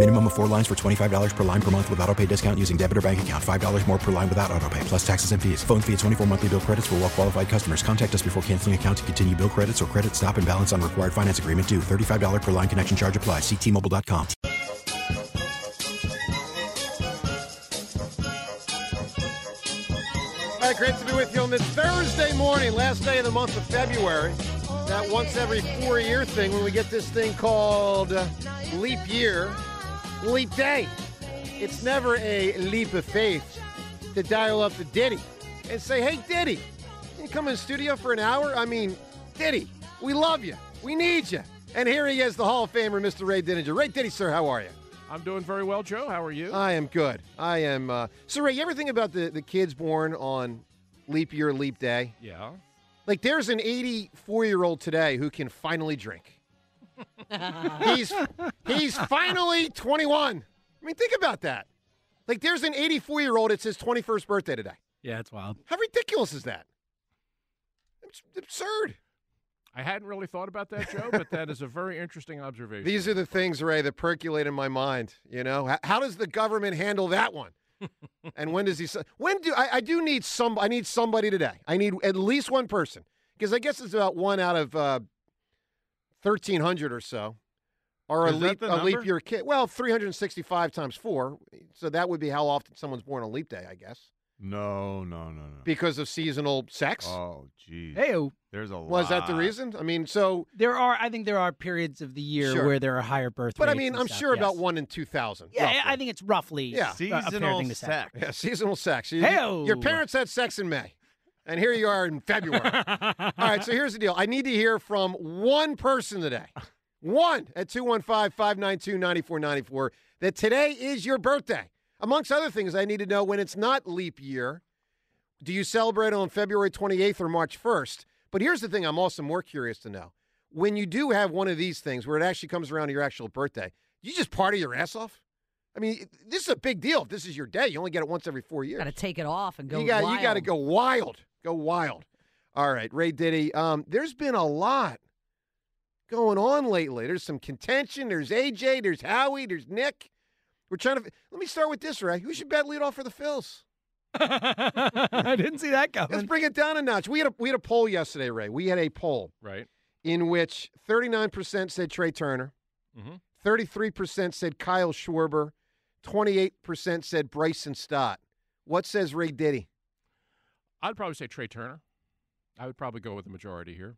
Minimum of four lines for $25 per line per month with auto pay discount using debit or bank account. $5 more per line without auto pay, plus taxes and fees. Phone fee at 24 monthly bill credits for well qualified customers. Contact us before canceling account to continue bill credits or credit stop and balance on required finance agreement due. $35 per line connection charge applies. Ctmobile.com. All right, great to be with you on this Thursday morning, last day of the month of February. That once every four year thing when we get this thing called leap year, leap day. It's never a leap of faith to dial up the Diddy and say, hey, Diddy, can you come in studio for an hour? I mean, Diddy, we love you. We need you. And here he is, the Hall of Famer, Mr. Ray Didinger. Ray Diddy, sir, how are you? I'm doing very well, Joe. How are you? I am good. I am. Uh, so, Ray, you ever think about the, the kids born on leap year, leap day? yeah. Like, there's an 84 year old today who can finally drink. He's he's finally 21. I mean, think about that. Like, there's an 84 year old. It's his 21st birthday today. Yeah, it's wild. How ridiculous is that? It's absurd. I hadn't really thought about that, Joe, but that is a very interesting observation. These are the things, Ray, that percolate in my mind. You know, how, how does the government handle that one? and when does he? s- When do I, I do need some? I need somebody today. I need at least one person because I guess it's about one out of uh, thirteen hundred or so. Or a Is that leap, a leap year kid. Well, 365 times four. So that would be how often someone's born on leap day, I guess, No, no, no, no. because of seasonal sex. Oh, geez. Hey, oh. There's a lot. Was that the reason? I mean, so, there are. I think there are periods of the year Sure. where there are higher birth rates. but I mean, I'm stuff, sure about one in 2,000. Yeah, roughly. I think it's roughly Yeah. a- a Seasonal thing to say. sex. Yeah, seasonal sex. You- Hey-o. Your oh. parents had sex in May, and here you are in February. All right, so here's the deal. I need to hear from one person today. One at 215 592 9494 that today is your birthday. Amongst other things, I need to know when it's not leap year. Do you celebrate on February 28th or March 1st? But here's the thing I'm also more curious to know. When you do have one of these things where it actually comes around to your actual birthday, you just party your ass off? I mean, this is a big deal. If this is your day, you only get it once every four years. Got to take it off and go. you got you got to go wild, go wild. All right, Ray Diddy. Um, there's been a lot going on lately. There's some contention. There's AJ. There's Howie. There's Nick. We're trying to. Let me start with this, Ray. Who should bet lead off for the Phils? I didn't see that coming. Let's bring it down a notch. We had a we had a poll yesterday, Ray. We had a poll right. in which 39% said Trea Turner, Mhm. 33% said Kyle Schwarber, 28% said Bryson Stott. What says Ray Diddy? I'd probably say Trea Turner. I would probably go with the majority here.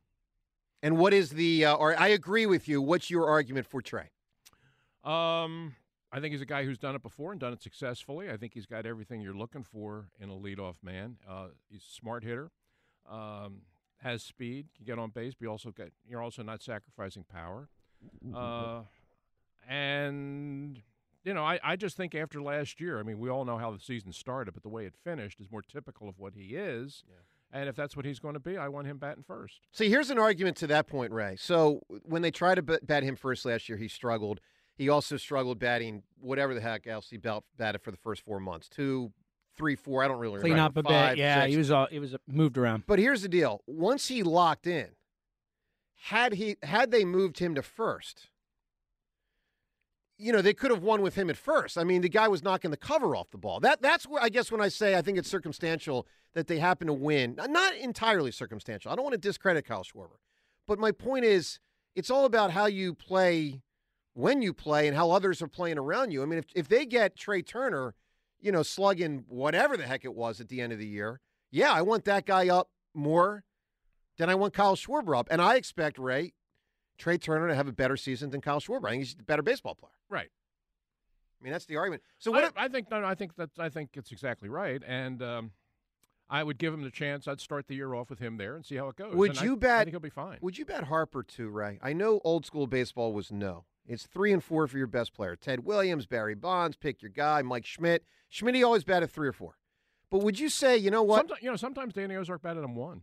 And what is the? Uh, or I agree with you. What's your argument for Trea? Um, I think he's a guy who's done it before and done it successfully. I think he's got everything you're looking for in a leadoff man. Uh, he's a smart hitter, um, has speed, can get on base, but you also got you're also not sacrificing power. Uh, and you know, I, I just think after last year, I mean, we all know how the season started, but the way it finished is more typical of what he is. And if that's what he's going to be, I want him batting first. See, here's an argument to that point, Ray. So when they tried to bat bat him first last year, he struggled. He also struggled batting whatever the heck else he bat- batted for the first four months. Two, three, four. I don't really Clean remember. up a Five, bit. Yeah, six. he was all. He was uh, moved around. But here's the deal: once he locked in, had he had they moved him to first, you know, they could have won with him at first. I mean, the guy was knocking the cover off the ball. That that's where I guess when I say I think it's circumstantial that they happen to win, not entirely circumstantial. I don't want to discredit Kyle Schwarber, but my point is, it's all about how you play when you play and how others are playing around you. I mean, if if they get Trea Turner, you know, slugging whatever the heck it was at the end of the year, yeah, I want that guy up more than I want Kyle Schwarber up, and I expect Ray. Trea Turner to have a better season than Kyle Schwarber. I think he's a better baseball player. Right. I mean, that's the argument. So what? I, if- I think no, no, I think that I think it's exactly right, and um, I would give him the chance. I'd start the year off with him there and see how it goes. would And I- you I bet? think he'll be fine. Would you bet Harper too, Ray? I know old school baseball was no. It's three and four for your best player. Ted Williams, Barry Bonds, pick your guy. Mike Schmidt. Schmidt he always batted three or four. But would you say, you know what? Sometimes, you know, sometimes Danny Ozark batted him one.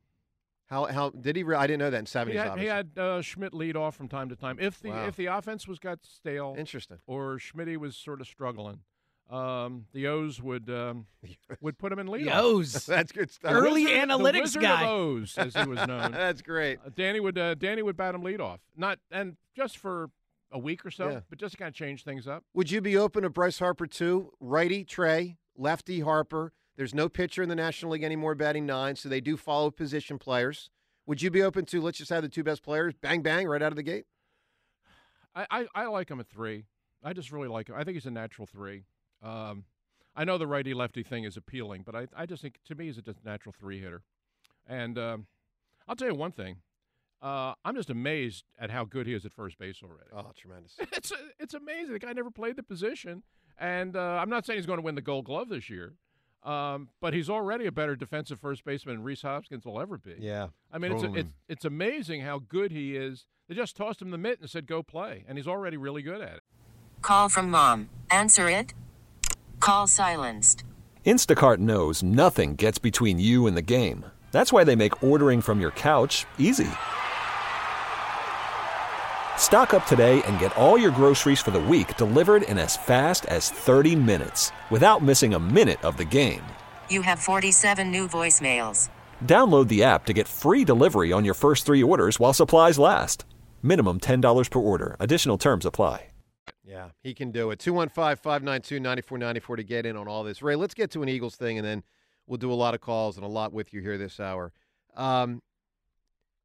How how did he? Re- I didn't know that in He seventies. had, he had uh, Schmidt lead off from time to time. If the Wow. if the offense was got stale, Interesting. or Schmidt was sort of struggling, um, the Oz would um, would put him in lead. The Oz. That's good stuff. Early Wizard- analytics the Wizard guy. Of Oz, as he was known. That's great. Uh, Danny would uh, Danny would bat him lead off, not and just for a week or so, Yeah. but just to kind of change things up. Would you be open to Bryce Harper too? Righty Trea, lefty Harper. There's no pitcher in the National League anymore batting nine, so they do follow position players. Would you be open to let's just have the two best players bang bang right out of the gate? I, I, I like him at three. I just really like him. I think he's a natural three. Um, I know the righty lefty thing is appealing, but I, I just think to me he's a just natural three hitter. And um, I'll tell you one thing. Uh, I'm just amazed at how good he is at first base already. Oh, tremendous! It's it's amazing. The guy never played the position, and uh, I'm not saying he's going to win the Gold Glove this year, um, but he's already a better defensive first baseman than Rhys Hoskins will ever be. Yeah. I mean, it's, Totally. it's it's amazing how good he is. They just tossed him the mitt and said, "Go play," and he's already really good at it. Call from mom. Answer it. Call silenced. Instacart knows nothing gets between you and the game. That's why they make ordering from your couch easy. Stock up today and get all your groceries for the week delivered in as fast as 30 minutes without missing a minute of the game. You have 47 new voicemails. Download the app to get free delivery on your first three orders while supplies last. Minimum $10 per order. Additional terms apply. Yeah, he can do it. 215 592 9494 to get in on all this. Ray, let's get to an Eagles thing and then we'll do a lot of calls and a lot with you here this hour. Um,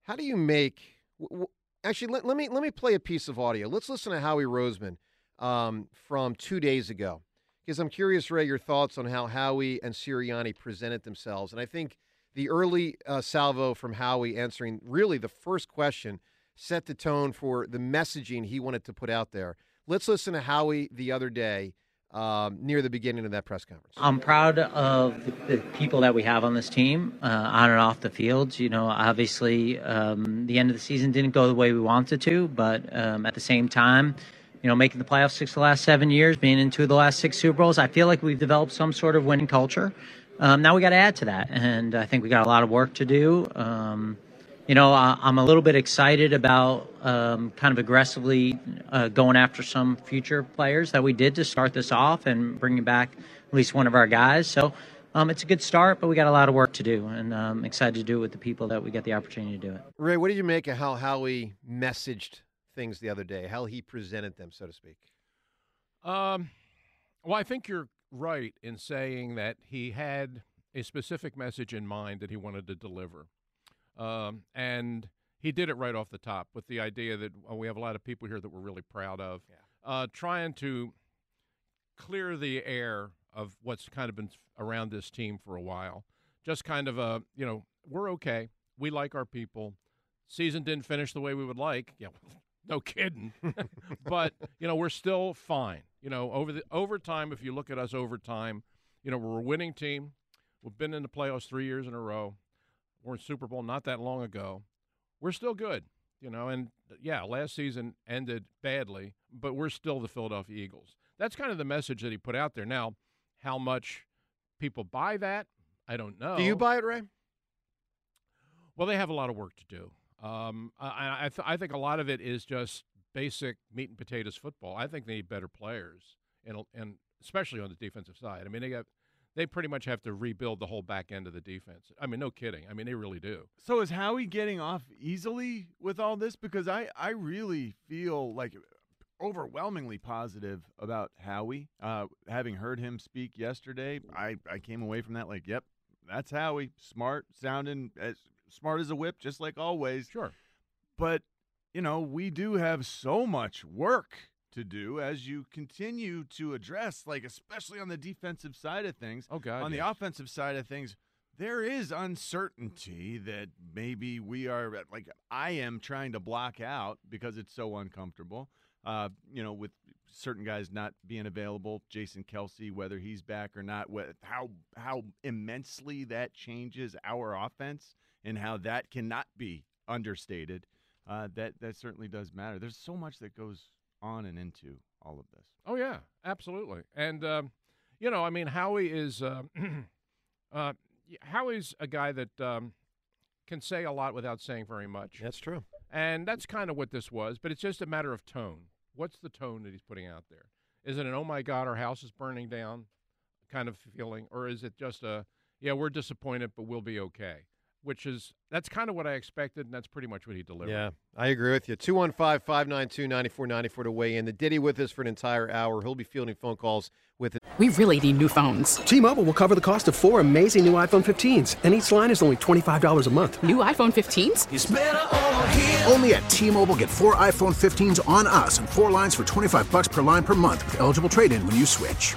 how do you make. W- w- actually, let, let, me, let me play a piece of audio. Let's listen to Howie Roseman um, from two days ago because I'm curious, Ray, your thoughts on how Howie and Sirianni presented themselves. And I think the early uh, salvo from Howie answering really the first question set the tone for the messaging he wanted to put out there. Let's listen to Howie the other day um, near the beginning of that press conference. I'm proud of the, the people that we have on this team, uh, on and off the field. You know, obviously, um, the end of the season didn't go the way we wanted to, but um, at the same time, you know, making the playoffs six of the last seven years, being in two of the last six Super Bowls, I feel like we've developed some sort of winning culture. Um, now we got to add to that, and I think we got a lot of work to do. Um, you know, I, I'm a little bit excited about um, kind of aggressively uh, going after some future players that we did to start this off and bringing back at least one of our guys. So um, it's a good start, but we got a lot of work to do, and I'm excited to do it with the people that we get the opportunity to do it. Ray, what did you make of how Howie messaged things the other day, how he presented them, so to speak? Um, well, I think you're right in saying that he had a specific message in mind that he wanted to deliver. Um, and he did it right off the top with the idea that uh, we have a lot of people here that we're really proud of. Uh, trying to clear the air of what's kind of been around this team for a while. Just kind of a, you know, we're okay. We like our people. Season didn't finish the way we would like. Yeah, no kidding. but, you know, we're still fine. You know, over the over time, if you look at us over time, you know, we're a winning team. We've been in the playoffs three years in a row. We're in Super Bowl not that long ago. We're still good, you know, and yeah, last season ended badly, but we're still the Philadelphia Eagles. That's kind of the message that he put out there. Now, how much people buy that, I don't know. Do you buy it, Ray? Well, they have a lot of work to do. Um, I, I, th- I think a lot of it is just basic meat and potatoes football. I think they need better players, and and especially on the defensive side. I mean, they got they pretty much have to rebuild the whole back end of the defense. I mean, no kidding. I mean, they really do. So is Howie getting off easily with all this? Because I, I really feel like overwhelmingly positive about Howie. Uh, having heard him speak yesterday, I, I came away from that like, yep, that's Howie. Smart, sounding as smart as a whip, just like always. Sure. But, you know, we do have so much work to do as you continue to address, like, especially on the defensive side of things. Oh, God. on the offensive side of things, there is uncertainty that maybe we are like I am trying to block out because it's so uncomfortable. Uh, you know, with certain guys not being available, Jason Kelce, whether he's back or not, wh- how how immensely that changes our offense and how that cannot be understated. Uh, that that certainly does matter. There's so much that goes on and into all of this. Oh yeah, absolutely. And um, you know, I mean, Howie is uh, uh, Howie's a guy that um, can say a lot without saying very much. That's true. And that's kind of what this was, but it's just a matter of tone. What's the tone that he's putting out there? Is it an "Oh my God, our house is burning down" kind of feeling, or is it just a "Yeah, we're disappointed, but we'll be okay"? Which is that's kind of what I expected, and that's pretty much what he delivered. Yeah, I agree with you. 215 592 9494 to weigh in. The Diddy with us for an entire hour. He'll be fielding phone calls with it. We really need new phones. T Mobile will cover the cost of four amazing new iPhone 15s, and each line is only $25 a month. New iPhone 15s? Only at T-Mobile, get four iPhone 15s on us and four lines for 25 bucks per line per month with eligible trade-in when you switch.